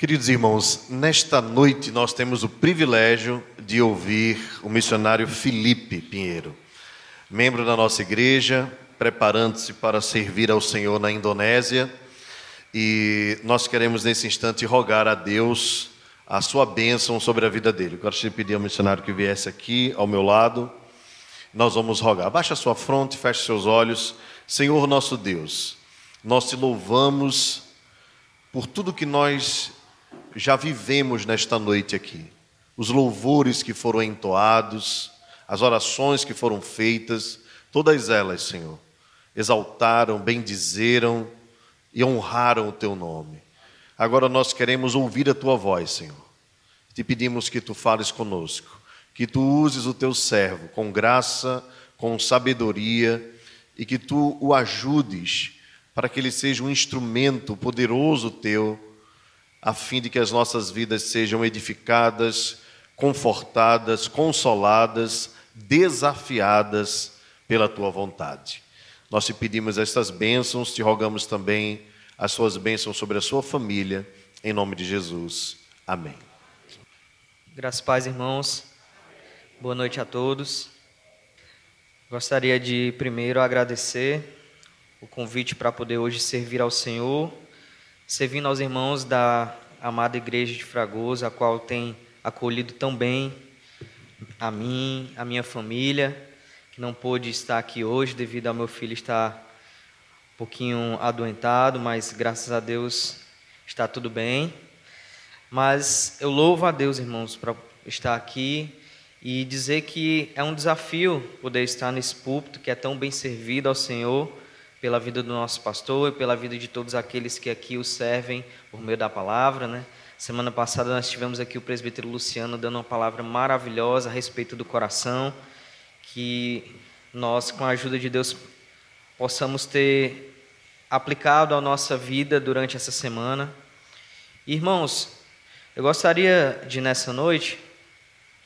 Queridos irmãos, nesta noite nós temos o privilégio de ouvir o missionário Felipe Pinheiro, membro da nossa igreja, preparando-se para servir ao Senhor na Indonésia. E nós queremos nesse instante rogar a Deus a sua bênção sobre a vida dele. Gostaria de pedir ao missionário que viesse aqui ao meu lado. Nós vamos rogar. Baixe a sua fronte, feche seus olhos. Senhor nosso Deus, nós te louvamos por tudo que nós já vivemos nesta noite aqui. Os louvores que foram entoados, as orações que foram feitas, todas elas, Senhor, exaltaram, bendizeram e honraram o teu nome. Agora nós queremos ouvir a tua voz, Senhor. Te pedimos que tu fales conosco, que tu uses o teu servo com graça, com sabedoria e que tu o ajudes para que ele seja um instrumento poderoso teu a fim de que as nossas vidas sejam edificadas, confortadas, consoladas, desafiadas pela tua vontade. Nós te pedimos estas bênçãos, te rogamos também as suas bênçãos sobre a sua família, em nome de Jesus. Amém. Graças paz, irmãos. Boa noite a todos. Gostaria de primeiro agradecer o convite para poder hoje servir ao Senhor servindo aos irmãos da amada igreja de Fragoso, a qual tem acolhido tão bem a mim, a minha família, que não pôde estar aqui hoje devido ao meu filho estar um pouquinho adoentado, mas graças a Deus está tudo bem. Mas eu louvo a Deus, irmãos, para estar aqui e dizer que é um desafio poder estar nesse púlpito que é tão bem servido ao Senhor pela vida do nosso pastor e pela vida de todos aqueles que aqui o servem por meio da palavra, né? Semana passada nós tivemos aqui o presbítero Luciano dando uma palavra maravilhosa a respeito do coração, que nós, com a ajuda de Deus, possamos ter aplicado à nossa vida durante essa semana. Irmãos, eu gostaria de nessa noite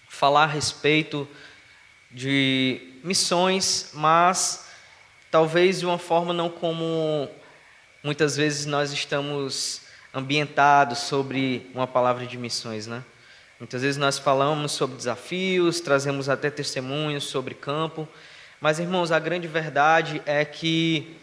falar a respeito de missões, mas talvez de uma forma não como muitas vezes nós estamos ambientados sobre uma palavra de missões, né? Muitas vezes nós falamos sobre desafios, trazemos até testemunhos sobre campo, mas irmãos, a grande verdade é que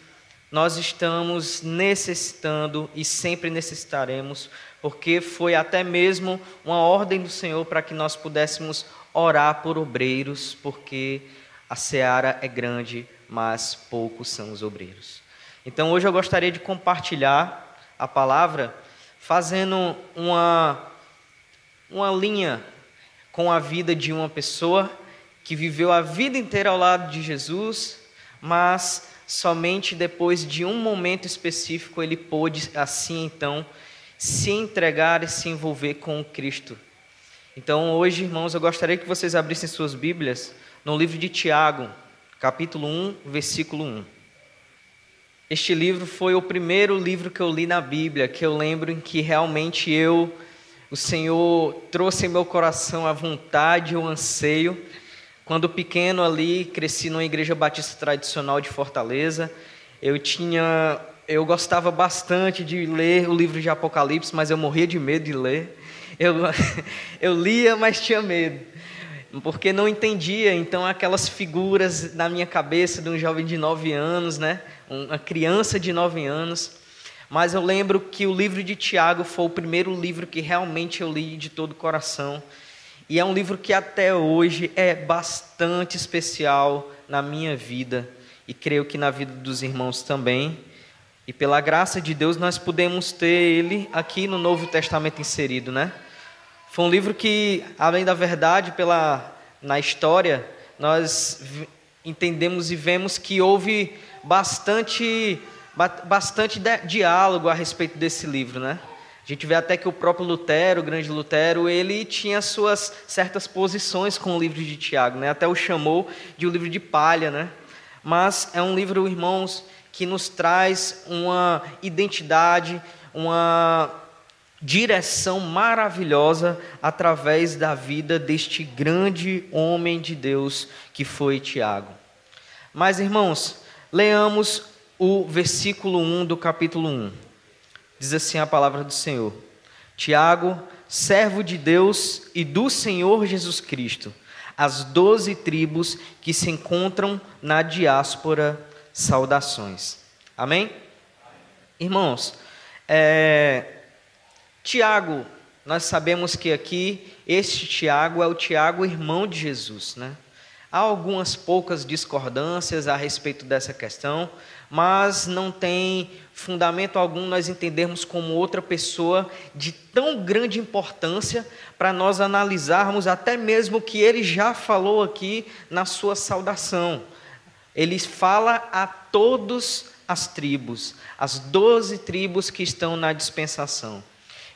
nós estamos necessitando e sempre necessitaremos, porque foi até mesmo uma ordem do Senhor para que nós pudéssemos orar por obreiros, porque a seara é grande, mas poucos são os obreiros. Então hoje eu gostaria de compartilhar a palavra fazendo uma, uma linha com a vida de uma pessoa que viveu a vida inteira ao lado de Jesus, mas somente depois de um momento específico ele pôde assim então se entregar e se envolver com Cristo. Então hoje, irmãos, eu gostaria que vocês abrissem suas Bíblias no livro de Tiago, capítulo 1, versículo 1. Este livro foi o primeiro livro que eu li na Bíblia, que eu lembro em que realmente eu, o Senhor trouxe em meu coração a vontade, o anseio. Quando pequeno ali, cresci numa igreja batista tradicional de Fortaleza, eu tinha, eu gostava bastante de ler o livro de Apocalipse, mas eu morria de medo de ler. Eu, eu lia, mas tinha medo porque não entendia, então, aquelas figuras na minha cabeça de um jovem de nove anos, né? uma criança de nove anos. Mas eu lembro que o livro de Tiago foi o primeiro livro que realmente eu li de todo o coração. E é um livro que até hoje é bastante especial na minha vida e creio que na vida dos irmãos também. E pela graça de Deus nós podemos ter ele aqui no Novo Testamento inserido, né? Foi um livro que, além da verdade, pela na história, nós entendemos e vemos que houve bastante bastante diálogo a respeito desse livro, né? A gente vê até que o próprio Lutero, o grande Lutero, ele tinha suas certas posições com o livro de Tiago, né? Até o chamou de um livro de palha, né? Mas é um livro, irmãos, que nos traz uma identidade, uma direção maravilhosa através da vida deste grande homem de Deus que foi Tiago. Mas, irmãos, leamos o versículo 1 do capítulo 1. Diz assim a palavra do Senhor: Tiago, servo de Deus e do Senhor Jesus Cristo, as doze tribos que se encontram na diáspora, saudações. Amém? Irmãos, é, Tiago, nós sabemos que aqui, este Tiago é o Tiago, irmão de Jesus, né? Há algumas poucas discordâncias a respeito dessa questão, mas não tem fundamento algum nós entendermos como outra pessoa de tão grande importância para nós analisarmos até mesmo o que ele já falou aqui na sua saudação. Ele fala a todos as tribos, as doze tribos que estão na dispensação.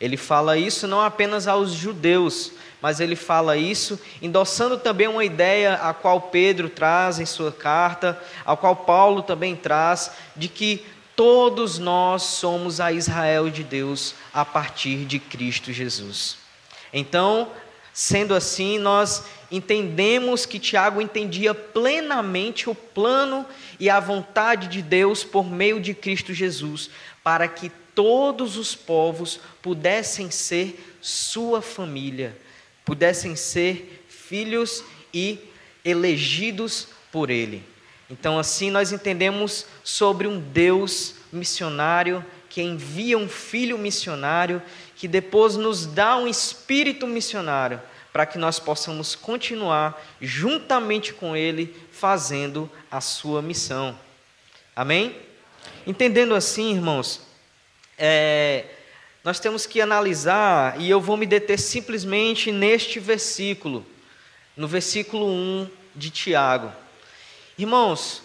Ele fala isso não apenas aos judeus, mas ele fala isso endossando também uma ideia a qual Pedro traz em sua carta, a qual Paulo também traz, de que todos nós somos a Israel de Deus a partir de Cristo Jesus. Então, sendo assim, nós entendemos que Tiago entendia plenamente o plano e a vontade de Deus por meio de Cristo Jesus, para que todos os povos pudessem ser sua família pudessem ser filhos e elegidos por Ele. Então, assim, nós entendemos sobre um Deus missionário que envia um filho missionário, que depois nos dá um espírito missionário, para que nós possamos continuar juntamente com Ele fazendo a sua missão. Amém? Entendendo assim, irmãos, é, nós temos que analisar, e eu vou me deter simplesmente neste versículo, no versículo 1 de Tiago. Irmãos,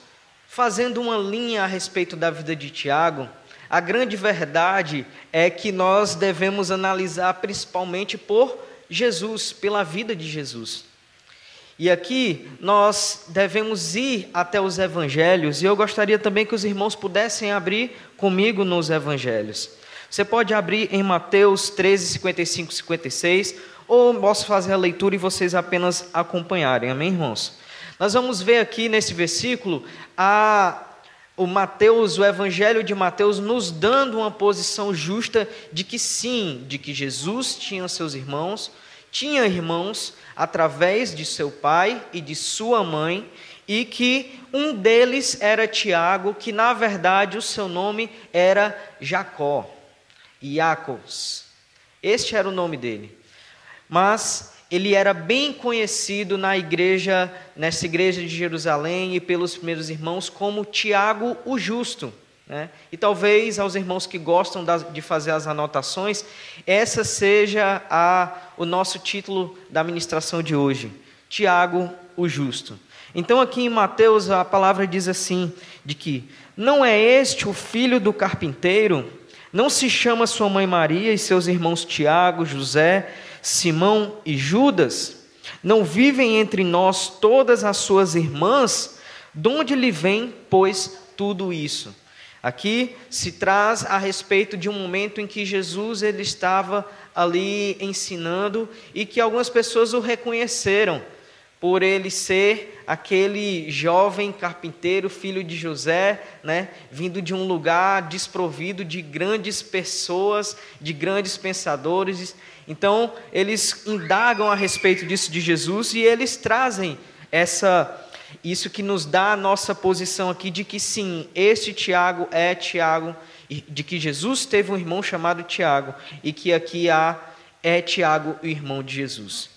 fazendo uma linha a respeito da vida de Tiago, a grande verdade é que nós devemos analisar principalmente por Jesus, pela vida de Jesus. E aqui nós devemos ir até os evangelhos, e eu gostaria também que os irmãos pudessem abrir comigo nos evangelhos. Você pode abrir em Mateus 13, 55, 56, ou posso fazer a leitura e vocês apenas acompanharem, amém, irmãos? Nós vamos ver aqui nesse versículo a, o Mateus, o Evangelho de Mateus, nos dando uma posição justa de que sim, de que Jesus tinha seus irmãos, tinha irmãos através de seu pai e de sua mãe, e que um deles era Tiago, que na verdade o seu nome era Jacó. Iacos. Este era o nome dele. Mas ele era bem conhecido na igreja, nessa igreja de Jerusalém e pelos primeiros irmãos como Tiago o Justo. Né? E talvez aos irmãos que gostam de fazer as anotações, essa seja a, o nosso título da ministração de hoje: Tiago o Justo. Então, aqui em Mateus, a palavra diz assim: de que não é este o filho do carpinteiro não se chama sua mãe Maria e seus irmãos Tiago, José, Simão e Judas? Não vivem entre nós todas as suas irmãs? De onde lhe vem, pois, tudo isso? Aqui se traz a respeito de um momento em que Jesus ele estava ali ensinando e que algumas pessoas o reconheceram por ele ser aquele jovem carpinteiro, filho de José, né, vindo de um lugar desprovido de grandes pessoas, de grandes pensadores. Então, eles indagam a respeito disso de Jesus e eles trazem essa isso que nos dá a nossa posição aqui de que sim, este Tiago é Tiago, de que Jesus teve um irmão chamado Tiago e que aqui há é Tiago, o irmão de Jesus.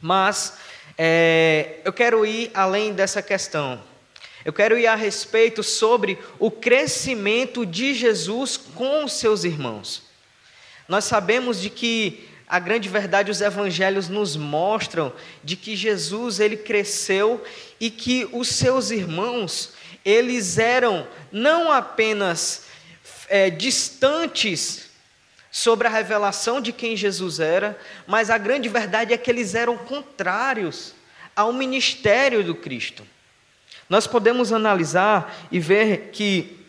Mas é, eu quero ir além dessa questão. Eu quero ir a respeito sobre o crescimento de Jesus com os seus irmãos. Nós sabemos de que a grande verdade os evangelhos nos mostram de que Jesus ele cresceu e que os seus irmãos eles eram não apenas é, distantes sobre a revelação de quem Jesus era, mas a grande verdade é que eles eram contrários ao ministério do Cristo. Nós podemos analisar e ver que,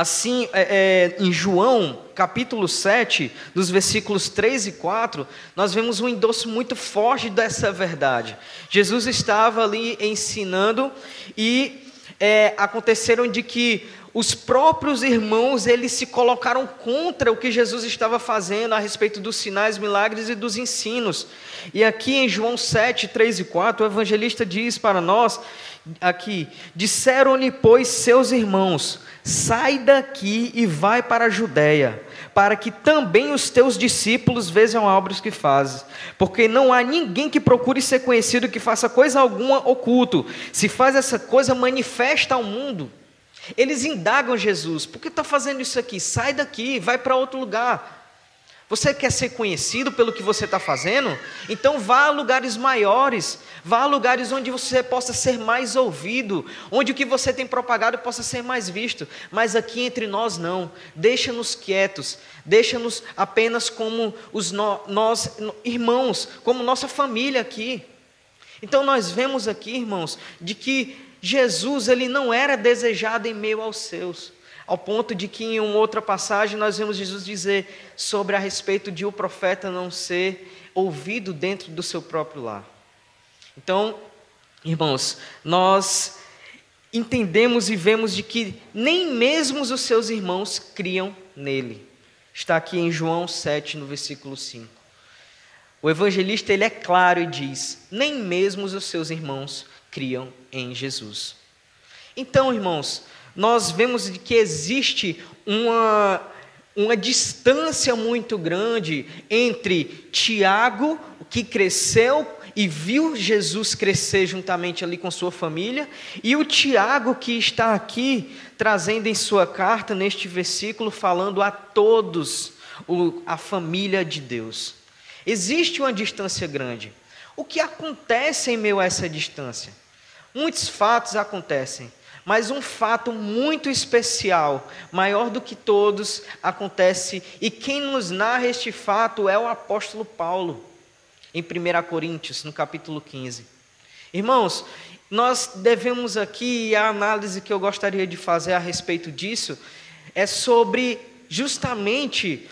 assim, é, é, em João, capítulo 7, dos versículos 3 e 4, nós vemos um endosso muito forte dessa verdade. Jesus estava ali ensinando e é, aconteceram de que os próprios irmãos, eles se colocaram contra o que Jesus estava fazendo a respeito dos sinais, milagres e dos ensinos. E aqui em João 7, 3 e 4, o evangelista diz para nós, aqui, disseram-lhe, pois, seus irmãos, sai daqui e vai para a Judéia, para que também os teus discípulos vejam obras que fazes. Porque não há ninguém que procure ser conhecido que faça coisa alguma oculto. Se faz essa coisa, manifesta ao mundo. Eles indagam Jesus: por que está fazendo isso aqui? Sai daqui, vai para outro lugar. Você quer ser conhecido pelo que você está fazendo? Então vá a lugares maiores, vá a lugares onde você possa ser mais ouvido, onde o que você tem propagado possa ser mais visto. Mas aqui entre nós não. Deixa-nos quietos, deixa-nos apenas como os no, nós irmãos, como nossa família aqui. Então nós vemos aqui, irmãos, de que Jesus ele não era desejado em meio aos seus, ao ponto de que em uma outra passagem nós vemos Jesus dizer sobre a respeito de o profeta não ser ouvido dentro do seu próprio lar. Então, irmãos, nós entendemos e vemos de que nem mesmo os seus irmãos criam nele. Está aqui em João 7, no versículo 5. O evangelista ele é claro e diz: nem mesmo os seus irmãos criam em Jesus. Então, irmãos, nós vemos que existe uma, uma distância muito grande entre Tiago, que cresceu e viu Jesus crescer juntamente ali com sua família, e o Tiago que está aqui trazendo em sua carta, neste versículo, falando a todos o, a família de Deus. Existe uma distância grande. O que acontece em meio a essa distância? Muitos fatos acontecem, mas um fato muito especial, maior do que todos, acontece, e quem nos narra este fato é o apóstolo Paulo, em 1 Coríntios, no capítulo 15. Irmãos, nós devemos aqui, e a análise que eu gostaria de fazer a respeito disso, é sobre justamente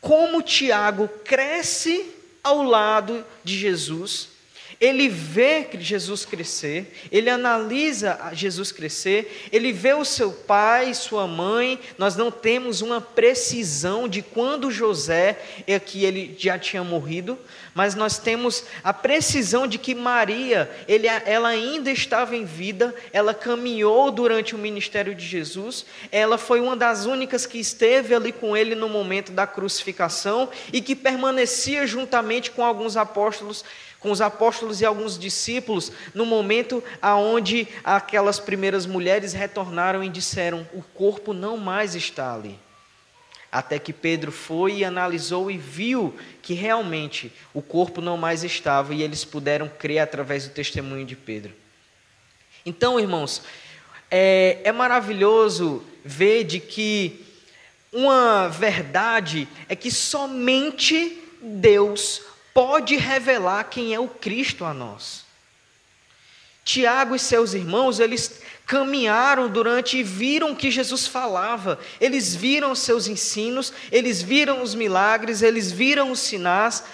como Tiago cresce ao lado de Jesus ele vê Jesus crescer, ele analisa Jesus crescer, ele vê o seu pai, sua mãe. Nós não temos uma precisão de quando José é que ele já tinha morrido, mas nós temos a precisão de que Maria, ele, ela ainda estava em vida, ela caminhou durante o ministério de Jesus, ela foi uma das únicas que esteve ali com ele no momento da crucificação e que permanecia juntamente com alguns apóstolos com os apóstolos e alguns discípulos, no momento aonde aquelas primeiras mulheres retornaram e disseram: "O corpo não mais está ali". Até que Pedro foi e analisou e viu que realmente o corpo não mais estava e eles puderam crer através do testemunho de Pedro. Então, irmãos, é, é maravilhoso ver de que uma verdade é que somente Deus pode revelar quem é o Cristo a nós. Tiago e seus irmãos, eles caminharam durante e viram que Jesus falava, eles viram os seus ensinos, eles viram os milagres, eles viram os sinais,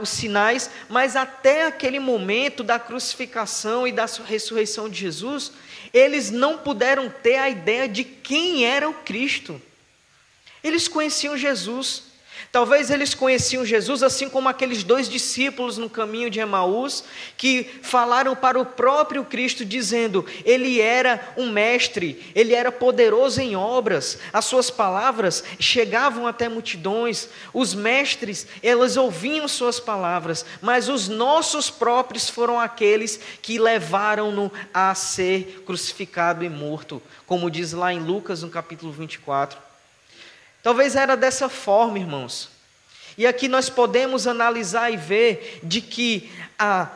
os sinais, mas até aquele momento da crucificação e da ressurreição de Jesus, eles não puderam ter a ideia de quem era o Cristo. Eles conheciam Jesus, Talvez eles conheciam Jesus assim como aqueles dois discípulos no caminho de Emaús, que falaram para o próprio Cristo, dizendo: Ele era um mestre, ele era poderoso em obras, as suas palavras chegavam até multidões, os mestres, elas ouviam suas palavras, mas os nossos próprios foram aqueles que levaram-no a ser crucificado e morto, como diz lá em Lucas, no capítulo 24. Talvez era dessa forma, irmãos. E aqui nós podemos analisar e ver de que a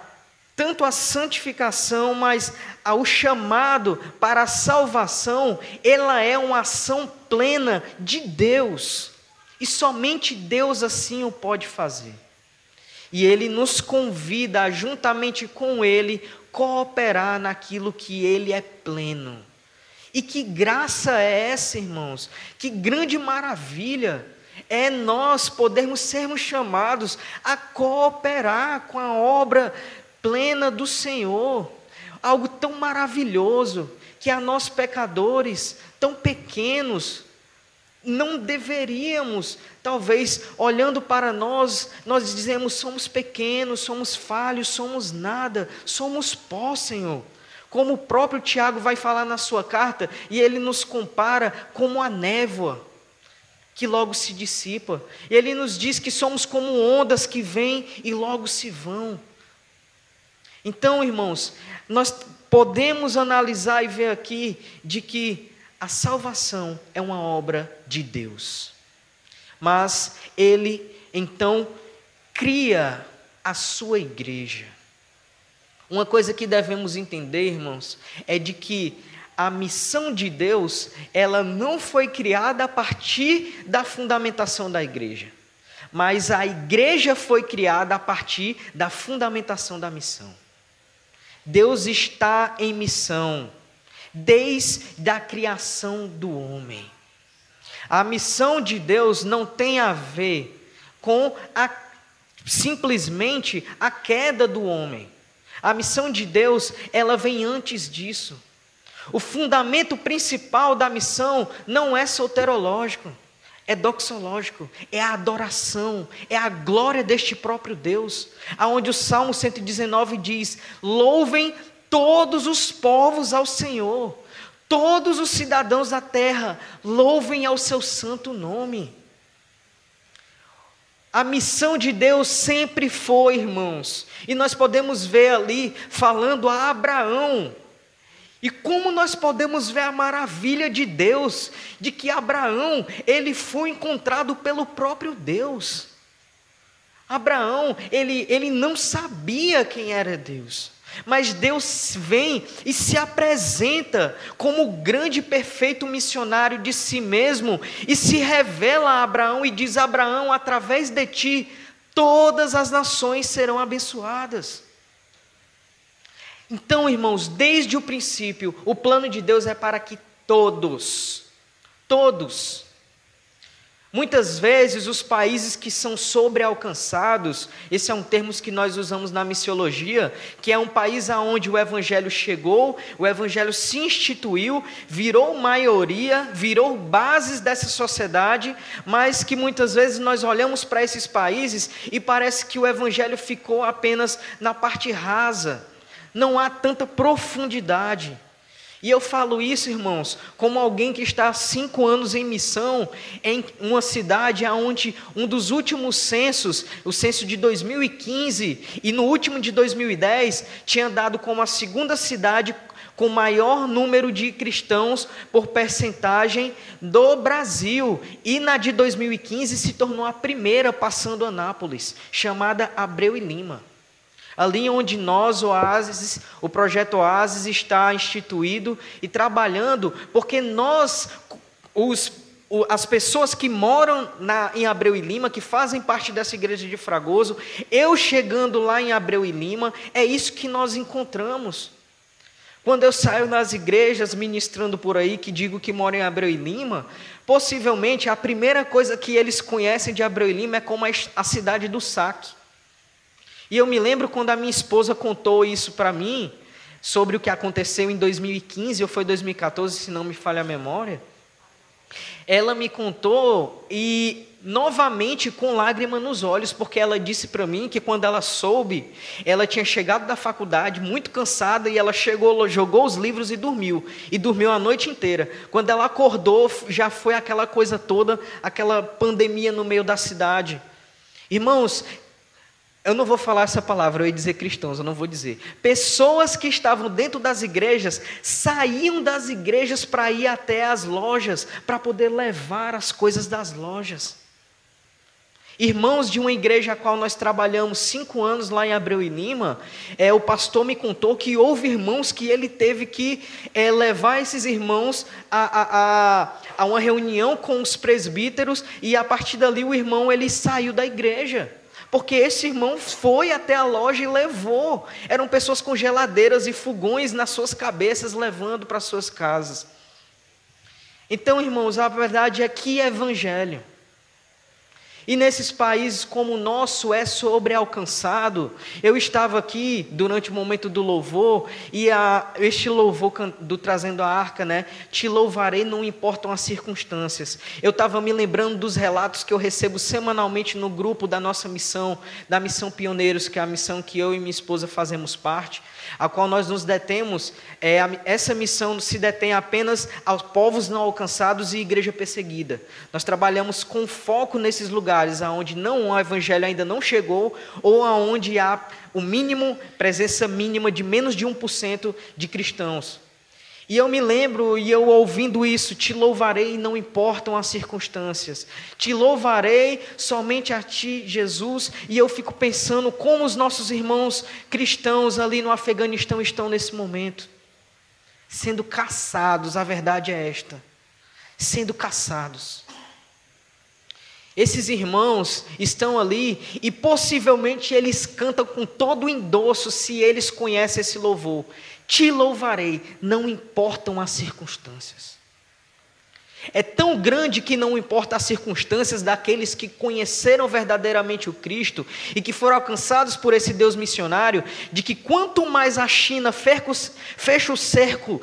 tanto a santificação, mas o chamado para a salvação, ela é uma ação plena de Deus. E somente Deus assim o pode fazer. E ele nos convida a, juntamente com ele, cooperar naquilo que ele é pleno. E que graça é essa, irmãos? Que grande maravilha é nós podermos sermos chamados a cooperar com a obra plena do Senhor. Algo tão maravilhoso que a nós pecadores, tão pequenos, não deveríamos, talvez, olhando para nós, nós dizemos: somos pequenos, somos falhos, somos nada, somos pó, Senhor. Como o próprio Tiago vai falar na sua carta, e ele nos compara como a névoa, que logo se dissipa. Ele nos diz que somos como ondas que vêm e logo se vão. Então, irmãos, nós podemos analisar e ver aqui de que a salvação é uma obra de Deus. Mas ele então cria a sua igreja. Uma coisa que devemos entender, irmãos, é de que a missão de Deus, ela não foi criada a partir da fundamentação da igreja, mas a igreja foi criada a partir da fundamentação da missão. Deus está em missão desde a criação do homem. A missão de Deus não tem a ver com a, simplesmente a queda do homem. A missão de Deus, ela vem antes disso. O fundamento principal da missão não é soterológico, é doxológico, é a adoração, é a glória deste próprio Deus. Aonde o Salmo 119 diz: "Louvem todos os povos ao Senhor, todos os cidadãos da terra, louvem ao seu santo nome. A missão de Deus sempre foi, irmãos, e nós podemos ver ali falando a Abraão. E como nós podemos ver a maravilha de Deus, de que Abraão, ele foi encontrado pelo próprio Deus. Abraão, ele, ele não sabia quem era Deus. Mas Deus vem e se apresenta como o grande perfeito missionário de si mesmo e se revela a Abraão e diz: Abraão, através de ti, todas as nações serão abençoadas. Então, irmãos, desde o princípio, o plano de Deus é para que todos, todos, Muitas vezes os países que são sobrealcançados, esse é um termo que nós usamos na missiologia, que é um país aonde o evangelho chegou, o evangelho se instituiu, virou maioria, virou bases dessa sociedade, mas que muitas vezes nós olhamos para esses países e parece que o evangelho ficou apenas na parte rasa. Não há tanta profundidade. E eu falo isso, irmãos, como alguém que está há cinco anos em missão em uma cidade onde um dos últimos censos, o censo de 2015 e no último de 2010, tinha dado como a segunda cidade com maior número de cristãos por percentagem do Brasil. E na de 2015 se tornou a primeira, passando Anápolis, chamada Abreu e Lima. Ali onde nós, Oasis, o projeto Oasis está instituído e trabalhando, porque nós, os, as pessoas que moram na, em Abreu e Lima, que fazem parte dessa igreja de Fragoso, eu chegando lá em Abreu e Lima, é isso que nós encontramos. Quando eu saio nas igrejas ministrando por aí, que digo que moro em Abreu e Lima, possivelmente a primeira coisa que eles conhecem de Abreu e Lima é como a cidade do saque. E eu me lembro quando a minha esposa contou isso para mim, sobre o que aconteceu em 2015 ou foi 2014, se não me falha a memória. Ela me contou e novamente com lágrima nos olhos, porque ela disse para mim que quando ela soube, ela tinha chegado da faculdade muito cansada e ela chegou, jogou os livros e dormiu, e dormiu a noite inteira. Quando ela acordou, já foi aquela coisa toda, aquela pandemia no meio da cidade. Irmãos, eu não vou falar essa palavra, eu ia dizer cristãos, eu não vou dizer. Pessoas que estavam dentro das igrejas saíam das igrejas para ir até as lojas, para poder levar as coisas das lojas. Irmãos de uma igreja a qual nós trabalhamos cinco anos lá em Abreu e Lima, é, o pastor me contou que houve irmãos que ele teve que é, levar esses irmãos a, a, a, a uma reunião com os presbíteros e a partir dali o irmão ele saiu da igreja. Porque esse irmão foi até a loja e levou. Eram pessoas com geladeiras e fogões nas suas cabeças, levando para suas casas. Então, irmãos, a verdade é que é evangelho. E nesses países como o nosso é sobre alcançado. Eu estava aqui durante o momento do louvor e a, este louvor do trazendo a arca, né? Te louvarei, não importam as circunstâncias. Eu estava me lembrando dos relatos que eu recebo semanalmente no grupo da nossa missão, da missão Pioneiros, que é a missão que eu e minha esposa fazemos parte a qual nós nos detemos, é, essa missão se detém apenas aos povos não alcançados e igreja perseguida. Nós trabalhamos com foco nesses lugares aonde não o evangelho ainda não chegou ou aonde há o mínimo, presença mínima de menos de 1% de cristãos. E eu me lembro, e eu ouvindo isso, te louvarei, não importam as circunstâncias. Te louvarei somente a ti, Jesus. E eu fico pensando como os nossos irmãos cristãos ali no Afeganistão estão nesse momento. Sendo caçados, a verdade é esta. Sendo caçados. Esses irmãos estão ali e possivelmente eles cantam com todo o endosso se eles conhecem esse louvor. Te louvarei, não importam as circunstâncias. É tão grande que não importa as circunstâncias daqueles que conheceram verdadeiramente o Cristo e que foram alcançados por esse Deus missionário, de que quanto mais a China fecha o cerco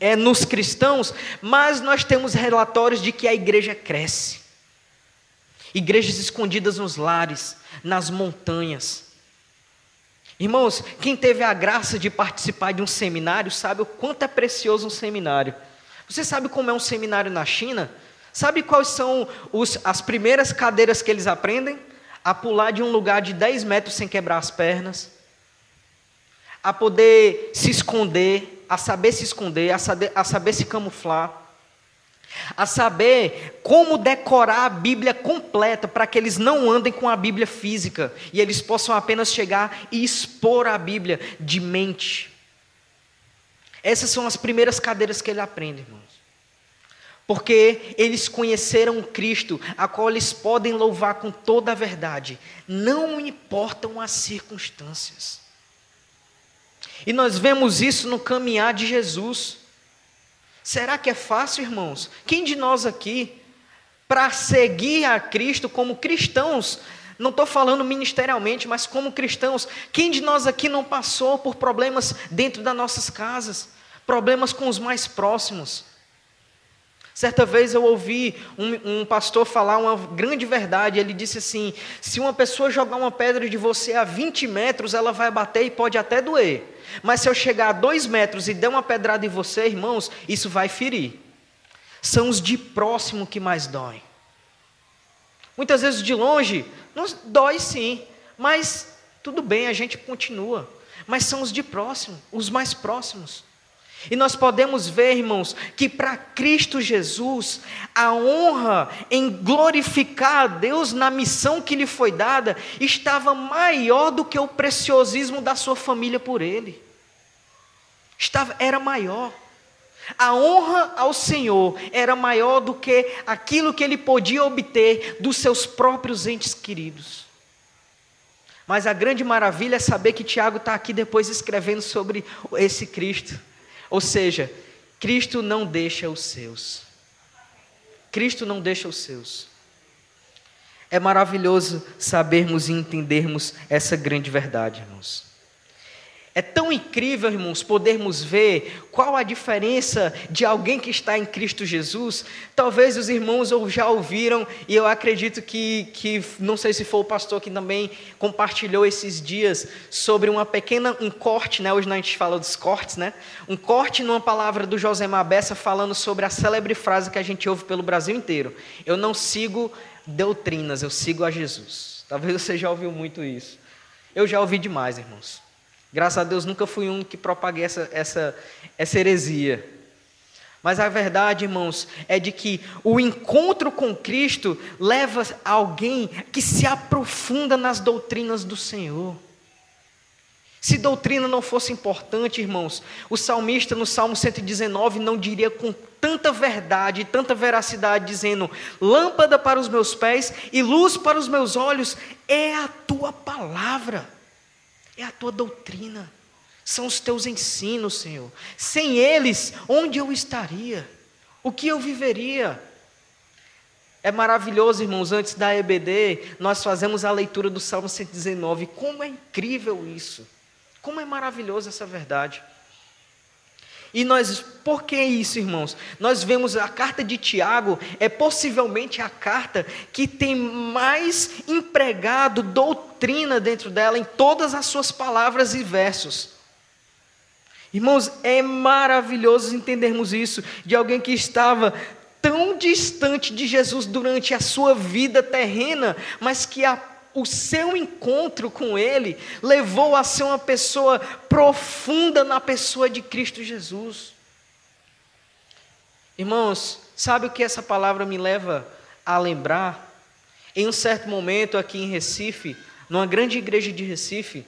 é, nos cristãos, mais nós temos relatórios de que a igreja cresce. Igrejas escondidas nos lares, nas montanhas Irmãos, quem teve a graça de participar de um seminário sabe o quanto é precioso um seminário. Você sabe como é um seminário na China? Sabe quais são os, as primeiras cadeiras que eles aprendem? A pular de um lugar de 10 metros sem quebrar as pernas, a poder se esconder, a saber se esconder, a saber, a saber se camuflar a saber como decorar a Bíblia completa para que eles não andem com a Bíblia física e eles possam apenas chegar e expor a Bíblia de mente. Essas são as primeiras cadeiras que ele aprende, irmãos. Porque eles conheceram Cristo, a qual eles podem louvar com toda a verdade, não importam as circunstâncias. E nós vemos isso no caminhar de Jesus. Será que é fácil, irmãos? Quem de nós aqui, para seguir a Cristo como cristãos, não estou falando ministerialmente, mas como cristãos, quem de nós aqui não passou por problemas dentro das nossas casas, problemas com os mais próximos? Certa vez eu ouvi um, um, pastor falar uma grande verdade. Ele disse assim: se uma pessoa jogar uma pedra de você a 20 metros, ela vai bater e pode até doer. Mas se eu chegar a dois metros e der uma pedrada em você, irmãos, isso vai ferir. São os de próximo que mais doem. Muitas vezes de longe, nos dói sim, mas tudo bem, a gente continua. Mas são os de próximo, os mais próximos. E nós podemos ver, irmãos, que para Cristo Jesus, a honra em glorificar a Deus na missão que lhe foi dada, estava maior do que o preciosismo da sua família por ele. Estava, era maior. A honra ao Senhor era maior do que aquilo que ele podia obter dos seus próprios entes queridos. Mas a grande maravilha é saber que Tiago está aqui depois escrevendo sobre esse Cristo. Ou seja, Cristo não deixa os seus. Cristo não deixa os seus. É maravilhoso sabermos e entendermos essa grande verdade, irmãos. É tão incrível, irmãos, podermos ver qual a diferença de alguém que está em Cristo Jesus. Talvez os irmãos já ouviram, e eu acredito que, que não sei se foi o pastor que também compartilhou esses dias sobre uma pequena, um corte, né? Hoje a gente fala dos cortes, né? Um corte numa palavra do José Mabessa falando sobre a célebre frase que a gente ouve pelo Brasil inteiro. Eu não sigo doutrinas, eu sigo a Jesus. Talvez você já ouviu muito isso. Eu já ouvi demais, irmãos. Graças a Deus nunca fui um que propaguei essa, essa, essa heresia. Mas a verdade, irmãos, é de que o encontro com Cristo leva alguém que se aprofunda nas doutrinas do Senhor. Se doutrina não fosse importante, irmãos, o salmista no Salmo 119 não diria com tanta verdade tanta veracidade, dizendo: Lâmpada para os meus pés e luz para os meus olhos é a tua palavra é a tua doutrina, são os teus ensinos, Senhor. Sem eles, onde eu estaria? O que eu viveria? É maravilhoso, irmãos, antes da EBD, nós fazemos a leitura do Salmo 119. Como é incrível isso! Como é maravilhoso essa verdade. E nós, por que isso, irmãos? Nós vemos a carta de Tiago é possivelmente a carta que tem mais empregado doutrina dentro dela em todas as suas palavras e versos. Irmãos, é maravilhoso entendermos isso de alguém que estava tão distante de Jesus durante a sua vida terrena, mas que a o seu encontro com Ele levou a ser uma pessoa profunda na pessoa de Cristo Jesus. Irmãos, sabe o que essa palavra me leva a lembrar? Em um certo momento aqui em Recife, numa grande igreja de Recife,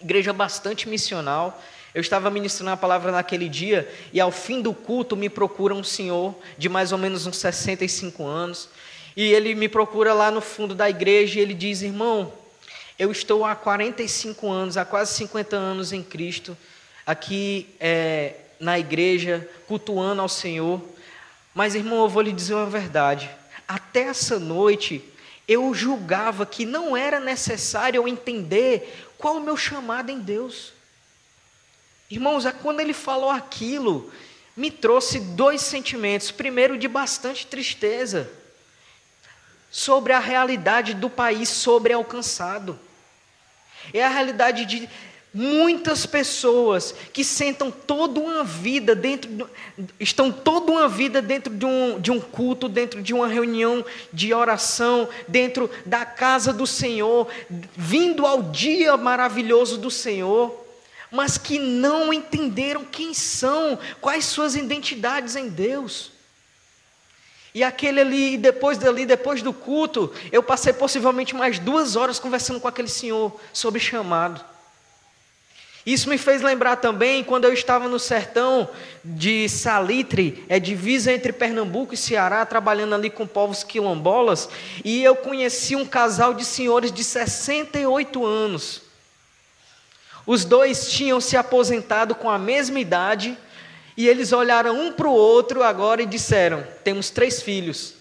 igreja bastante missional, eu estava ministrando a palavra naquele dia e ao fim do culto me procura um senhor de mais ou menos uns 65 anos e ele me procura lá no fundo da igreja e ele diz: Irmão, eu estou há 45 anos, há quase 50 anos em Cristo, aqui é, na igreja, cultuando ao Senhor. Mas, irmão, eu vou lhe dizer uma verdade. Até essa noite, eu julgava que não era necessário eu entender qual o meu chamado em Deus. Irmãos, é quando ele falou aquilo, me trouxe dois sentimentos. Primeiro, de bastante tristeza sobre a realidade do país sobre alcançado. É a realidade de muitas pessoas que sentam toda uma vida dentro, estão toda uma vida dentro de um, de um culto, dentro de uma reunião de oração, dentro da casa do Senhor, vindo ao dia maravilhoso do Senhor, mas que não entenderam quem são, quais suas identidades em Deus. E aquele ali, depois dali, depois do culto, eu passei possivelmente mais duas horas conversando com aquele senhor sobre chamado. Isso me fez lembrar também quando eu estava no sertão de Salitre, é divisa entre Pernambuco e Ceará, trabalhando ali com povos quilombolas, e eu conheci um casal de senhores de 68 anos. Os dois tinham se aposentado com a mesma idade, e eles olharam um para o outro agora e disseram: temos três filhos,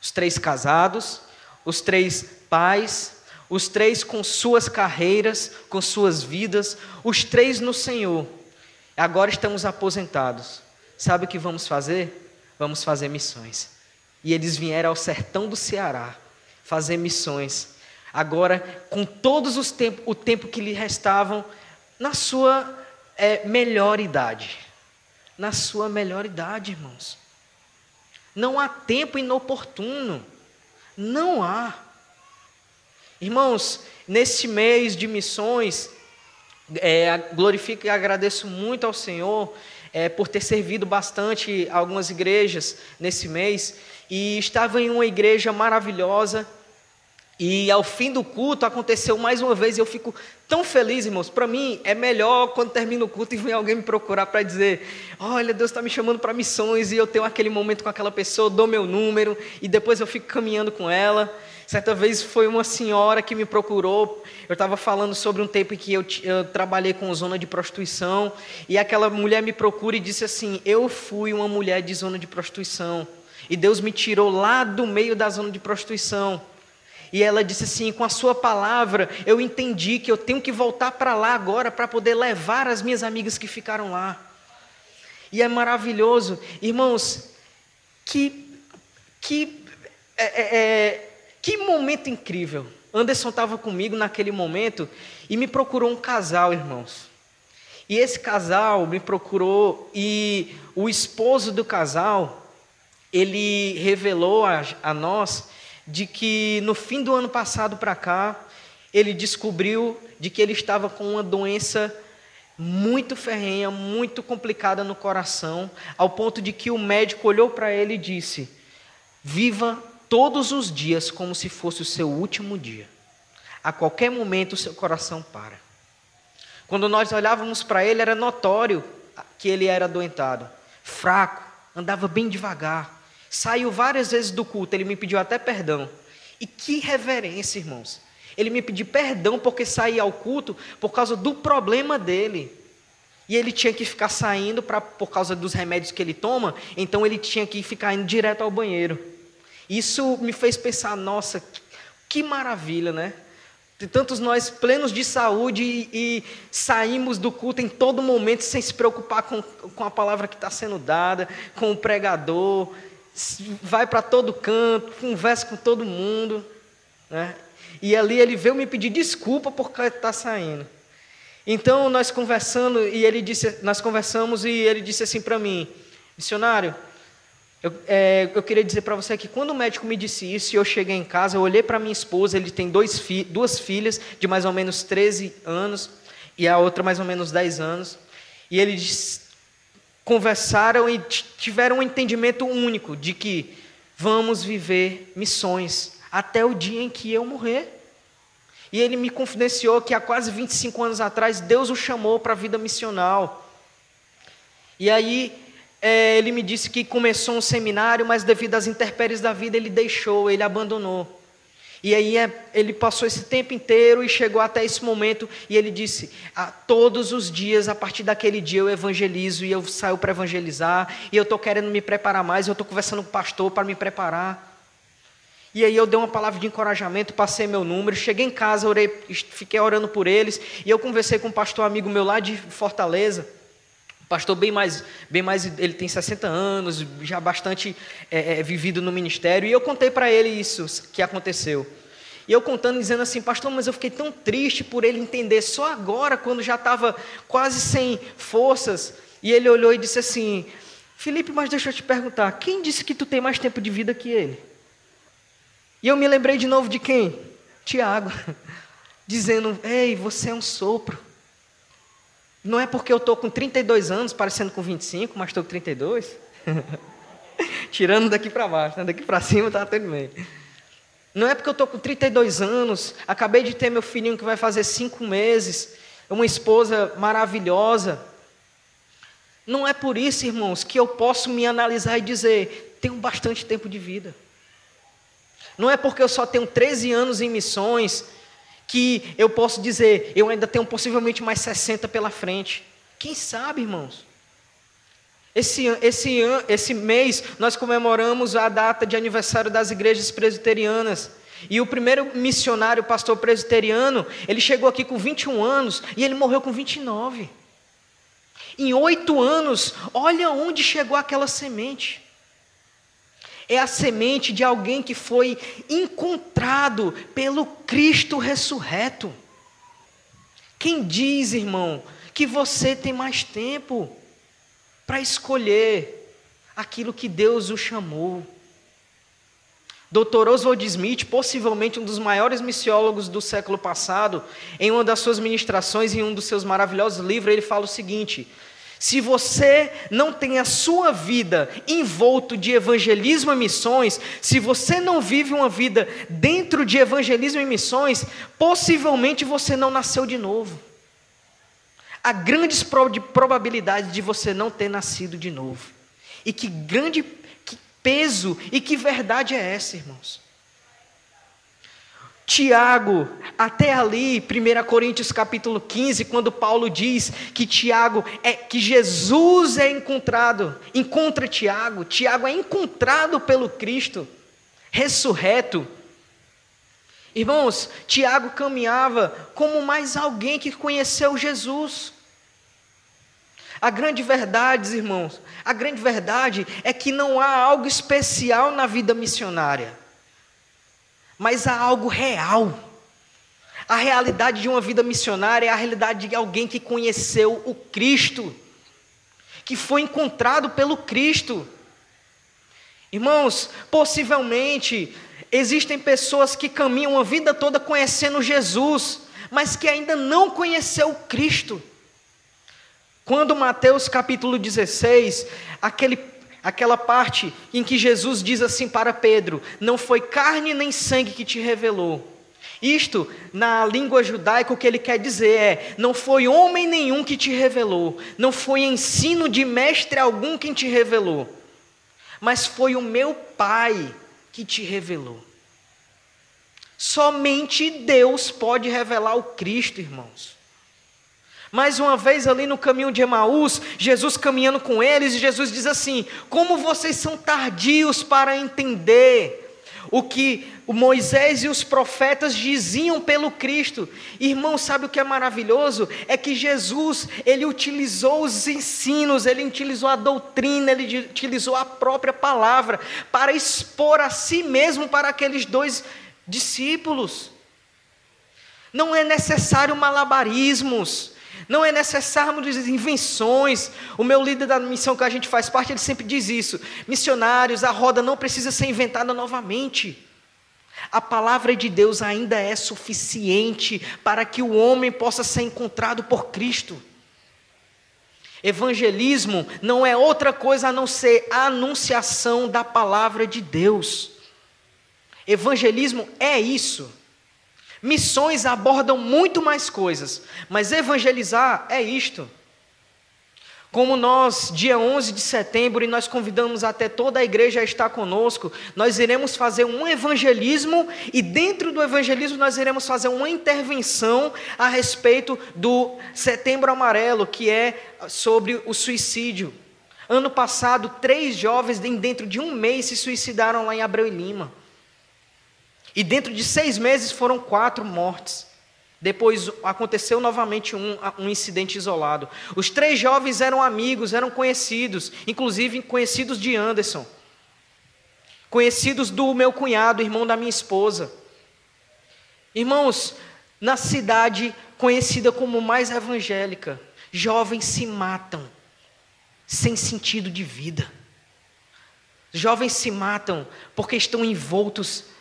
os três casados, os três pais, os três com suas carreiras, com suas vidas, os três no Senhor. Agora estamos aposentados. Sabe o que vamos fazer? Vamos fazer missões. E eles vieram ao sertão do Ceará fazer missões. Agora, com todos os tempos, o tempo que lhe restavam, na sua é, melhor idade na sua melhor idade, irmãos. Não há tempo inoportuno. Não há. Irmãos, nesse mês de missões, é, glorifico e agradeço muito ao Senhor é, por ter servido bastante algumas igrejas nesse mês. E estava em uma igreja maravilhosa e ao fim do culto aconteceu mais uma vez, e eu fico tão feliz, irmãos. Para mim é melhor quando termina o culto e vem alguém me procurar para dizer: Olha, Deus está me chamando para missões, e eu tenho aquele momento com aquela pessoa, dou meu número, e depois eu fico caminhando com ela. Certa vez foi uma senhora que me procurou. Eu estava falando sobre um tempo em que eu, eu, trabalhei com zona de prostituição, e aquela mulher me procura e disse assim: Eu fui uma mulher de zona de prostituição, e Deus me tirou lá do meio da zona de prostituição. E ela disse assim: com a sua palavra, eu entendi que eu tenho que voltar para lá agora para poder levar as minhas amigas que ficaram lá. E é maravilhoso, irmãos, que, que, é, é, é que momento incrível. Anderson estava comigo naquele momento e me procurou um casal, irmãos. E esse casal me procurou e o esposo do casal, ele revelou a, a nós de que no fim do ano passado para cá, ele descobriu de que ele estava com uma doença muito ferrenha, muito complicada no coração, ao ponto de que o médico olhou para ele e disse: Viva todos os dias como se fosse o seu último dia. A qualquer momento o seu coração para. Quando nós olhávamos para ele, era notório que ele era adoentado, fraco, andava bem devagar. Saiu várias vezes do culto, ele me pediu até perdão. E que reverência, irmãos. Ele me pediu perdão porque saía ao culto por causa do problema dele. E ele tinha que ficar saindo pra, por causa dos remédios que ele toma, então ele tinha que ficar indo direto ao banheiro. Isso me fez pensar, nossa, que maravilha, né? Tantos nós plenos de saúde e, e, saímos do culto em todo momento sem se preocupar com, com a palavra que está sendo dada, com o pregador, vai para todo canto, conversa com todo mundo. Né? E ali ele veio me pedir desculpa porque está saindo. Então nós conversando e ele disse, nós conversamos e ele disse assim para mim, missionário, eu, é, eu queria dizer para você que quando o médico me disse isso, eu cheguei em casa, eu olhei para minha esposa, ele tem dois fi, duas filhas de mais ou menos 13 anos, e a outra mais ou menos 10 anos, e eles conversaram e tiveram um entendimento único de que vamos viver missões até o dia em que eu morrer. E ele me confidenciou que há quase 25 anos atrás Deus o chamou para a vida missional. E aí é, ele me disse que começou um seminário, mas devido às intempéries da vida ele deixou, ele abandonou. E aí é, ele passou esse tempo inteiro e chegou até esse momento e ele disse: ah, todos os dias, a partir daquele dia eu evangelizo e eu saio para evangelizar e eu estou querendo me preparar mais, eu estou conversando com o pastor para me preparar. E aí eu dei uma palavra de encorajamento, passei meu número, cheguei em casa, orei, fiquei orando por eles e eu conversei com um pastor amigo meu lá de Fortaleza. Pastor bem mais, bem mais, ele tem 60 anos, já bastante é, é, vivido no ministério, e eu contei para ele isso que aconteceu. E eu contando, dizendo assim, pastor, mas eu fiquei tão triste por ele entender só agora, quando já estava quase sem forças. E ele olhou e disse assim: Felipe, mas deixa eu te perguntar, quem disse que tu tem mais tempo de vida que ele? E eu me lembrei de novo de quem? Tiago, dizendo: Ei, você é um sopro. Não é porque eu estou com 32 anos, parecendo com 25, mas estou com 32. Tirando daqui para baixo, né? daqui para cima está tudo bem. Não é porque eu estou com 32 anos, acabei de ter meu filhinho que vai fazer cinco meses, uma esposa maravilhosa. Não é por isso, irmãos, que eu posso me analisar e dizer, tenho bastante tempo de vida. Não é porque eu só tenho 13 anos em missões, que eu posso dizer, eu ainda tenho possivelmente mais 60 pela frente. Quem sabe, irmãos? Esse, esse, esse mês nós comemoramos a data de aniversário das igrejas presbiterianas. E o primeiro missionário, pastor presbiteriano, ele chegou aqui com 21 anos e ele morreu com 29. Em oito anos, olha onde chegou aquela semente é a semente de alguém que foi encontrado pelo Cristo ressurreto. Quem diz, irmão, que você tem mais tempo para escolher aquilo que Deus o chamou? Dr. Oswald Smith, possivelmente um dos maiores missiólogos do século passado, em uma das suas ministrações, em um dos seus maravilhosos livros, ele fala o seguinte: se você não tem a sua vida envolto de evangelismo e missões, se você não vive uma vida dentro de evangelismo e missões, possivelmente você não nasceu de novo. Há grandes probabilidades de você não ter nascido de novo. E que grande que peso e que verdade é essa, irmãos? Tiago, até ali, 1 Coríntios capítulo 15, quando Paulo diz que Tiago é que Jesus é encontrado, encontra Tiago, Tiago é encontrado pelo Cristo ressurreto. Irmãos, Tiago caminhava como mais alguém que conheceu Jesus. A grande verdade, irmãos, a grande verdade é que não há algo especial na vida missionária mas há algo real. A realidade de uma vida missionária é a realidade de alguém que conheceu o Cristo, que foi encontrado pelo Cristo. Irmãos, possivelmente existem pessoas que caminham a vida toda conhecendo Jesus, mas que ainda não conheceu o Cristo. Quando Mateus capítulo 16, aquele aquela parte em que Jesus diz assim para Pedro: Não foi carne nem sangue que te revelou. Isto, na língua judaica, o que ele quer dizer é: não foi homem nenhum que te revelou, não foi ensino de mestre algum quem te revelou, mas foi o meu Pai que te revelou. Somente Deus pode revelar o Cristo, irmãos. Mais uma vez ali no caminho de Emaús, Jesus caminhando com eles, e Jesus diz assim: Como vocês são tardios para entender o que Moisés e os profetas diziam pelo Cristo. Irmão, sabe o que é maravilhoso? É que Jesus, ele utilizou os ensinos, ele utilizou a doutrina, ele utilizou a própria palavra para expor a si mesmo para aqueles dois discípulos. Não é necessário malabarismos, não é necessário invenções. O meu líder da missão que a gente faz parte, ele sempre diz isso: missionários, a roda não precisa ser inventada novamente. A palavra de Deus ainda é suficiente para que o homem possa ser encontrado por Cristo. Evangelismo não é outra coisa a não ser a anunciação da palavra de Deus. Evangelismo é isso. Missões abordam muito mais coisas, mas evangelizar é isto. Como nós, dia 11 de setembro, e nós convidamos até toda a igreja a estar conosco, nós iremos fazer um evangelismo, e dentro do evangelismo nós iremos fazer uma intervenção a respeito do Setembro Amarelo, que é sobre o suicídio. Ano passado, três jovens, dentro de um mês, se suicidaram lá em Abreu e Lima. E dentro de seis meses foram quatro mortes. Depois aconteceu novamente um, um, incidente isolado. Os três jovens eram amigos, eram conhecidos, inclusive conhecidos de Anderson, conhecidos do meu cunhado, irmão da minha esposa. Irmãos, na cidade conhecida como mais evangélica, jovens se matam sem sentido de vida. Jovens se matam porque estão envoltos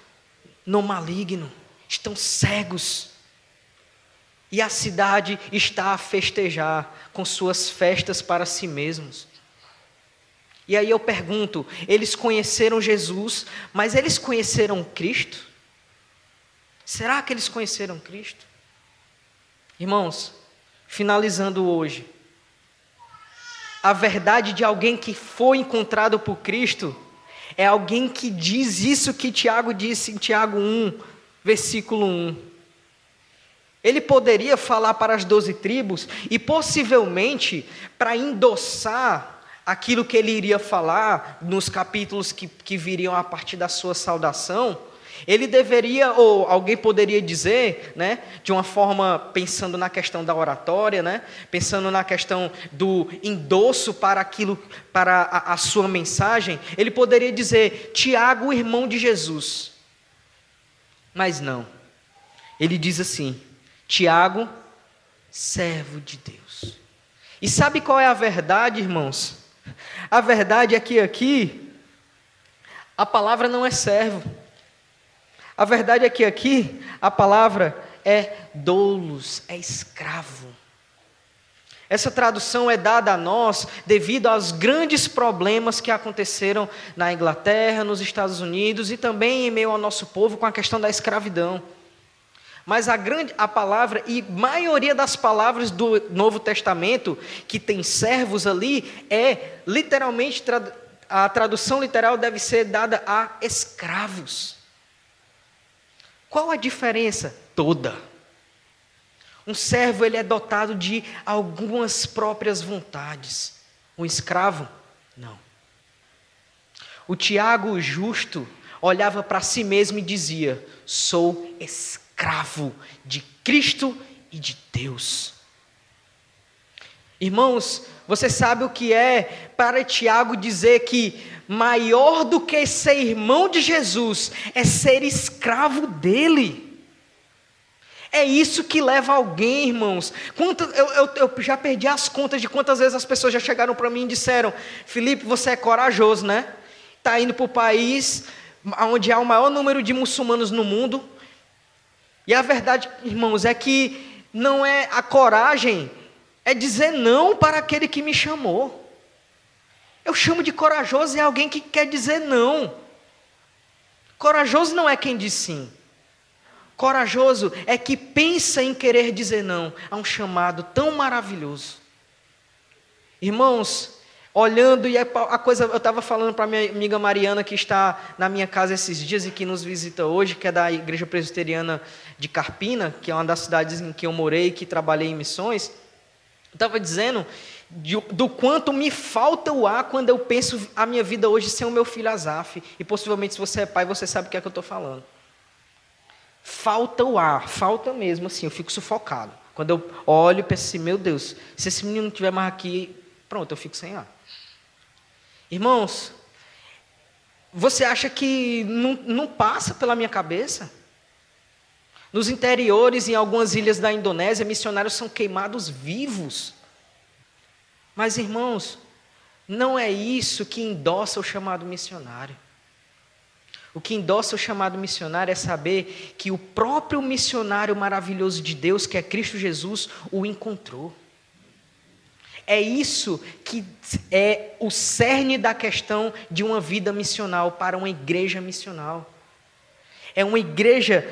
no maligno, estão cegos. E a cidade está a festejar com suas festas para si mesmos. E aí eu pergunto: eles conheceram Jesus, mas eles conheceram Cristo? Será que eles conheceram Cristo? Irmãos, finalizando hoje, a verdade de alguém que foi encontrado por Cristo é alguém que diz isso que Tiago disse em Tiago 1, versículo 1. Ele poderia falar para as doze tribos e possivelmente para endossar aquilo que ele iria falar nos capítulos que, que viriam a partir da sua saudação, ele deveria, ou alguém poderia dizer, né, de uma forma pensando na questão da oratória, né, pensando na questão do endosso para aquilo, para a, a sua mensagem, ele poderia dizer Tiago, irmão de Jesus. Mas não. Ele diz assim: Tiago, servo de Deus. E sabe qual é a verdade, irmãos? A verdade é que aqui a palavra não é servo. A verdade é que aqui a palavra é doulos, é escravo. Essa tradução é dada a nós devido aos grandes problemas que aconteceram na Inglaterra, nos Estados Unidos e também em meio ao nosso povo com a questão da escravidão. Mas a grande a palavra e maioria das palavras do Novo Testamento que tem servos ali é literalmente a tradução literal deve ser dada a escravos. Qual a diferença? Toda. Um servo ele é dotado de algumas próprias vontades. Um escravo, não. O Tiago justo olhava para si mesmo e dizia: Sou escravo de Cristo e de Deus. Irmãos, você sabe o que é para Tiago dizer que maior do que ser irmão de Jesus é ser escravo dele. É isso que leva alguém, irmãos. Quanto, eu, eu, eu, já perdi as contas de quantas vezes as pessoas já chegaram para mim e disseram: Felipe, você é corajoso, né? Está indo para o país onde há o maior número de muçulmanos no mundo. E a verdade, irmãos, é que não é a coragem, é dizer não para aquele que me chamou. Eu chamo de corajoso é alguém que quer dizer não. Corajoso não é quem diz sim. Corajoso é que pensa em querer dizer não a um chamado tão maravilhoso. Irmãos, olhando, e a coisa, eu estava falando para minha amiga Mariana, que está na minha casa esses dias e que nos visita hoje, que é da Igreja Presbiteriana de Carpina, que é uma das cidades em que eu morei que trabalhei em missões. Estava dizendo de, do quanto me falta o ar quando eu penso a minha vida hoje sem o meu filho Azaf. E possivelmente, se você é pai, você sabe o que é que eu estou falando. Falta o ar, falta mesmo assim, eu fico sufocado. Quando eu olho e penso assim, meu Deus, se esse menino não estiver mais aqui, pronto, eu fico sem ar. Irmãos, você acha que não, não passa pela minha cabeça? Nos interiores, em algumas ilhas da Indonésia, missionários são queimados vivos. Mas, irmãos, não é isso que endossa o chamado missionário. O que endossa o chamado missionário é saber que o próprio missionário maravilhoso de Deus, que é Cristo Jesus, o encontrou. É isso que é o cerne da questão de uma vida missional para uma igreja missional. É uma igreja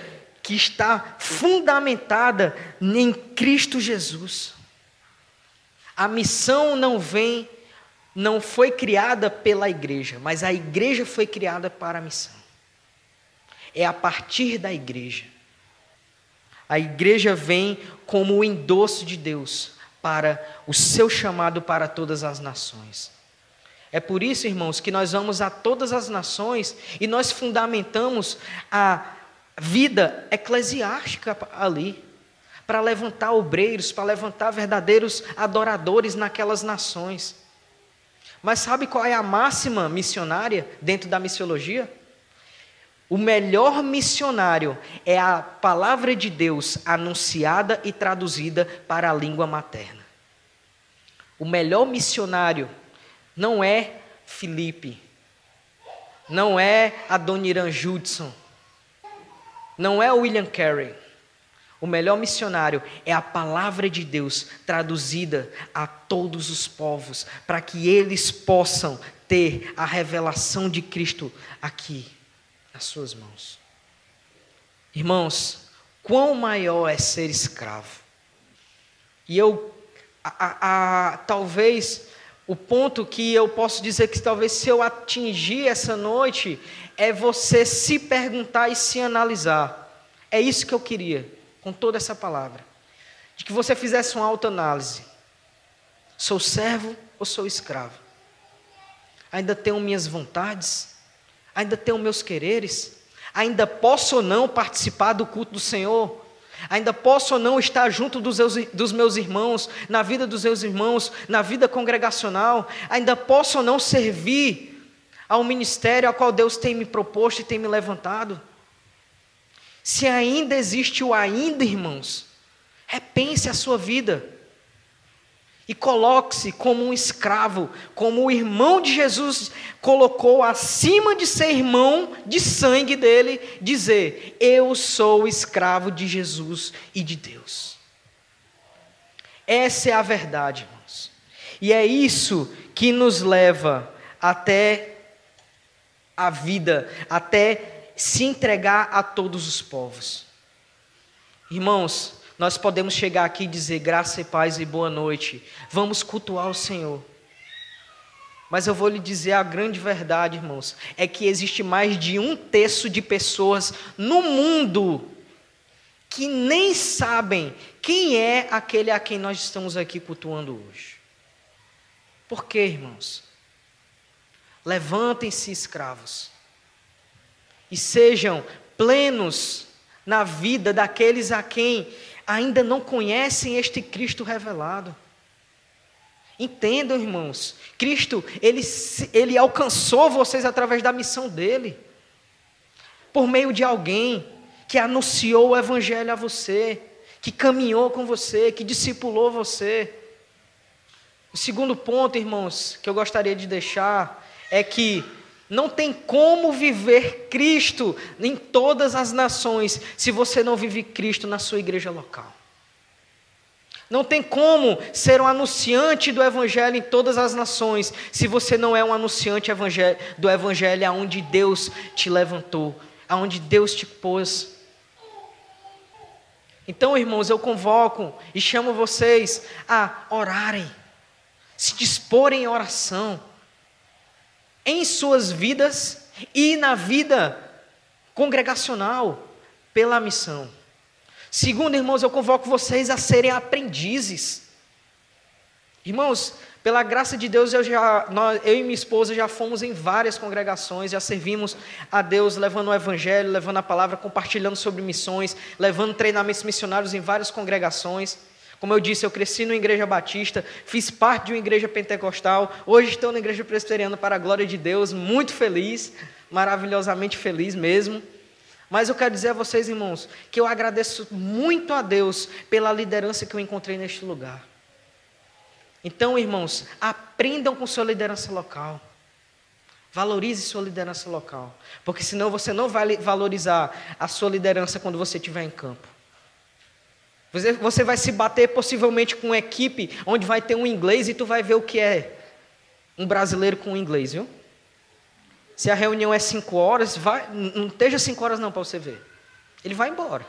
que está fundamentada em Cristo Jesus. A missão não vem, não foi criada pela igreja, mas a igreja foi criada para a missão. É a partir da igreja. A igreja vem como o endosso de Deus para o seu chamado para todas as nações. É por isso, irmãos, que nós vamos a todas as nações e nós fundamentamos a vida eclesiástica ali, para levantar obreiros, para levantar verdadeiros adoradores naquelas nações. Mas sabe qual é a máxima missionária dentro da missiologia? O melhor missionário é a palavra de Deus anunciada e traduzida para a língua materna. O melhor missionário não é Felipe, não é Adoniran Judson, não é William Carey. O melhor missionário é a palavra de Deus traduzida a todos os povos, para que eles possam ter a revelação de Cristo aqui nas suas mãos. Irmãos, quão maior é ser escravo. E eu, a, a, a, talvez, o ponto que eu posso dizer que talvez se eu atingir essa noite, é você se perguntar e se analisar. É isso que eu queria, com toda essa palavra. De que você fizesse uma autoanálise. Sou servo ou sou escravo? Ainda tenho minhas vontades? Ainda tenho meus quereres? Ainda posso ou não participar do culto do Senhor? Ainda posso ou não estar junto dos, meus irmãos, na vida dos meus irmãos, na vida congregacional? Ainda posso ou não servir ao ministério ao qual Deus tem me proposto e tem me levantado? Se ainda existe o ainda, irmãos, repense a sua vida. E coloque-se como um escravo, como o irmão de Jesus colocou acima de ser irmão de sangue dele, dizer: Eu sou escravo de Jesus e de Deus. Essa é a verdade, irmãos. E é isso que nos leva até a vida, até se entregar a todos os povos. Irmãos, nós podemos chegar aqui e dizer graça e paz e boa noite. Vamos cultuar o Senhor. Mas eu vou lhe dizer a grande verdade, irmãos, é que existe mais de um terço de pessoas no mundo que nem sabem quem é aquele a quem nós estamos aqui cultuando hoje. Por quê, irmãos? Levantem-se, escravos, e sejam plenos na vida daqueles a quem ainda não conhecem este Cristo revelado. Entendam, irmãos, Cristo, ele, ele alcançou vocês através da missão dele, por meio de alguém que anunciou o Evangelho a você, que caminhou com você, que discipulou você. O segundo ponto, irmãos, que eu gostaria de deixar é que não tem como viver Cristo em todas as nações se você não vive Cristo na sua igreja local. Não tem como ser um anunciante do Evangelho em todas as nações se você não é um anunciante do Evangelho aonde Deus te levantou, aonde Deus te pôs. Então, irmãos, eu convoco e chamo vocês a orarem, se disporem em oração em suas vidas e na vida congregacional pela missão. Segundo, irmãos, eu convoco vocês a serem aprendizes. Irmãos, pela graça de Deus, eu, já, nós, eu e minha esposa já fomos em várias congregações, já servimos a Deus levando o Evangelho, levando a palavra, compartilhando sobre missões, levando treinamentos missionários em várias congregações. Como eu disse, eu cresci numa igreja batista, fiz parte de uma igreja pentecostal, hoje estou na igreja presbiteriana para a glória de Deus, muito feliz, maravilhosamente feliz mesmo. Mas eu quero dizer a vocês, irmãos, que eu agradeço muito a Deus pela liderança que eu encontrei neste lugar. Então, irmãos, aprendam com sua liderança local. Valorize sua liderança local. Porque senão você não vai valorizar a sua liderança quando você estiver em campo. Você, vai se bater possivelmente com uma equipe onde vai ter um inglês e tu vai ver o que é um brasileiro com um inglês, viu? Se a reunião é cinco horas, vai, não esteja cinco horas não para você ver. Ele vai embora.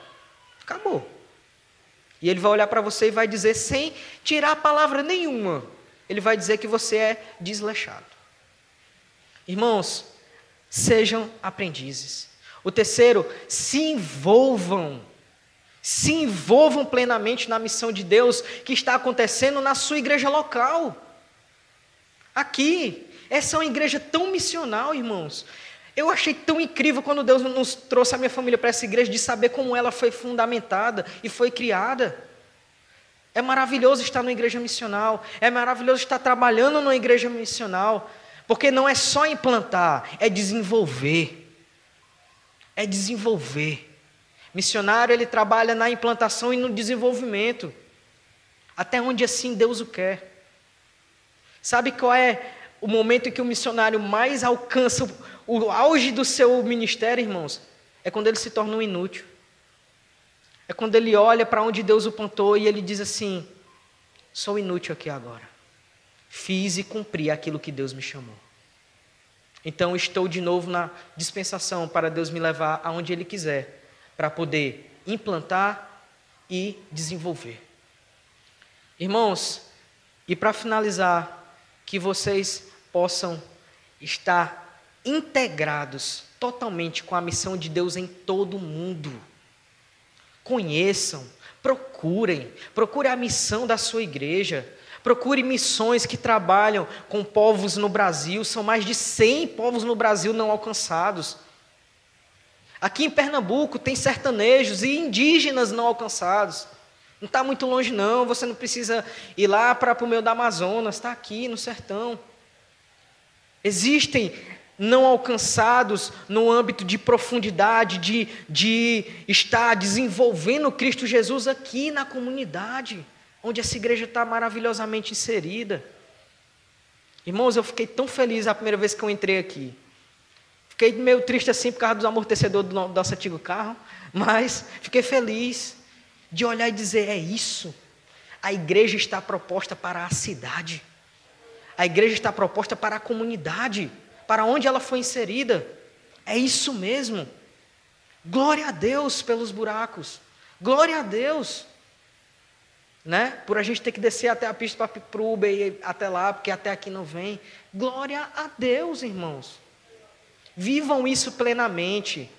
Acabou. E ele vai olhar para você e vai dizer, sem tirar palavra nenhuma, ele vai dizer que você é desleixado. Irmãos, sejam aprendizes. O terceiro, se envolvam. Se envolvam plenamente na missão de Deus que está acontecendo na sua igreja local. Aqui, essa é uma igreja tão missional, irmãos. Eu achei tão incrível quando Deus nos trouxe a minha família para essa igreja, de saber como ela foi fundamentada e foi criada. É maravilhoso estar numa igreja missional, é maravilhoso estar trabalhando numa igreja missional, porque não é só implantar, é desenvolver. É desenvolver. Missionário, ele trabalha na implantação e no desenvolvimento, até onde assim Deus o quer. Sabe qual é o momento em que o missionário mais alcança o auge do seu ministério, irmãos, é quando ele se torna um inútil. É quando ele olha para onde Deus o plantou e ele diz assim: sou inútil aqui agora. Fiz e cumpri aquilo que Deus me chamou. Então estou de novo na dispensação para Deus me levar aonde Ele quiser, para poder implantar e desenvolver. Irmãos, e para finalizar, que vocês possam estar integrados totalmente com a missão de Deus em todo o mundo. Conheçam, procurem, procure a missão da sua igreja. Procure missões que trabalham com povos no Brasil, são mais de 100 povos no Brasil não alcançados. Aqui em Pernambuco tem sertanejos e indígenas não alcançados. Não está muito longe, não. Você não precisa ir lá para o meio da Amazonas, está aqui no sertão. Existem não alcançados no âmbito de profundidade, de, de estar desenvolvendo Cristo Jesus aqui na comunidade, onde essa igreja está maravilhosamente inserida. Irmãos, eu fiquei tão feliz a primeira vez que eu entrei aqui. Fiquei meio triste assim por causa dos amortecedores do nosso antigo carro, mas fiquei feliz de olhar e dizer: é isso. A igreja está proposta para a cidade. A igreja está proposta para a comunidade para onde ela foi inserida. É isso mesmo. Glória a Deus pelos buracos. Glória a Deus. Né? Por a gente ter que descer até a pista para o Uber e até lá, porque até aqui não vem. Glória a Deus, irmãos. Vivam isso plenamente.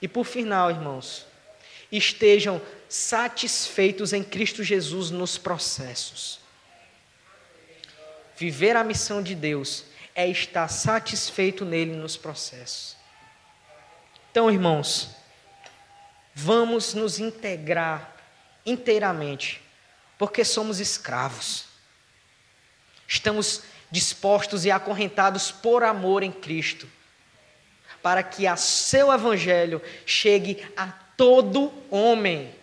E por final, irmãos, estejam satisfeitos em Cristo Jesus nos processos. Viver a missão de Deus é estar satisfeito nele nos processos. Então, irmãos, vamos nos integrar inteiramente, porque somos escravos. Estamos dispostos e acorrentados por amor em Cristo, para que a seu evangelho chegue a todo homem.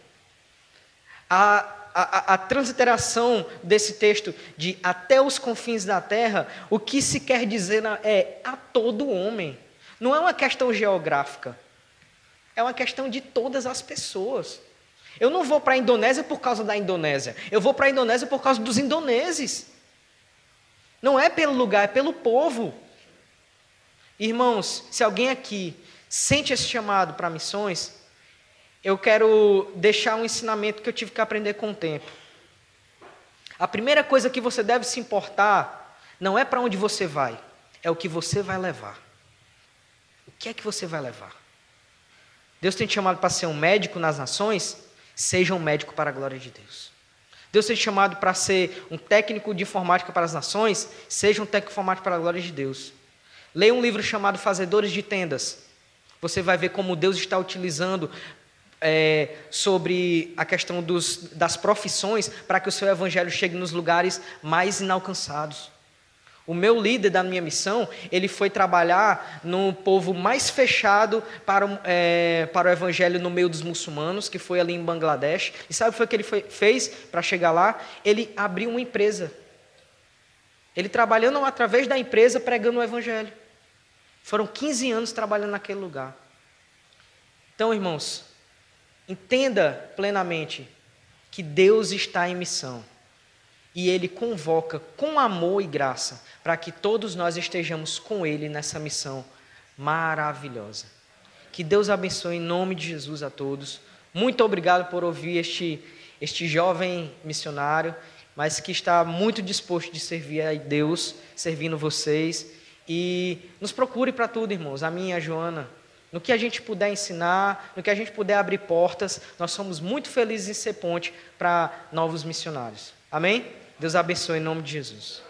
A a, a, transliteração desse texto de até os confins da terra, o que se quer dizer é a todo homem. Não é uma questão geográfica. É uma questão de todas as pessoas. Eu não vou para a Indonésia por causa da Indonésia. Eu vou para a Indonésia por causa dos indoneses. Não é pelo lugar, é pelo povo. Irmãos, se alguém aqui sente esse chamado para missões, eu quero deixar um ensinamento que eu tive que aprender com o tempo. A primeira coisa que você deve se importar não é para onde você vai, é o que você vai levar. O que é que você vai levar? Deus tem te chamado para ser um médico nas nações? Seja um médico para a glória de Deus. Deus te chamado para ser um técnico de informática para as nações, seja um técnico de informática para a glória de Deus. Leia um livro chamado Fazedores de Tendas. Você vai ver como Deus está utilizando é, sobre a questão dos, das profissões para que o seu evangelho chegue nos lugares mais inalcançados. O meu líder da minha missão, ele foi trabalhar no povo mais fechado para, é, para o evangelho no meio dos muçulmanos, que foi ali em Bangladesh. E sabe o que, foi que ele foi, fez para chegar lá? Ele abriu uma empresa. Ele trabalhando através da empresa, pregando o evangelho. Foram 15 anos trabalhando naquele lugar. Então, irmãos, entenda plenamente que Deus está em missão e Ele convoca com amor e graça para que todos nós estejamos com Ele nessa missão maravilhosa. Que Deus abençoe em nome de Jesus a todos. Muito obrigado por ouvir este, este jovem missionário, mas que está muito disposto de servir a Deus, servindo vocês. E nos procure para tudo, irmãos, a minha, a Joana. No que a gente puder ensinar, no que a gente puder abrir portas, nós somos muito felizes em ser ponte para novos missionários. Amém? Deus abençoe em nome de Jesus.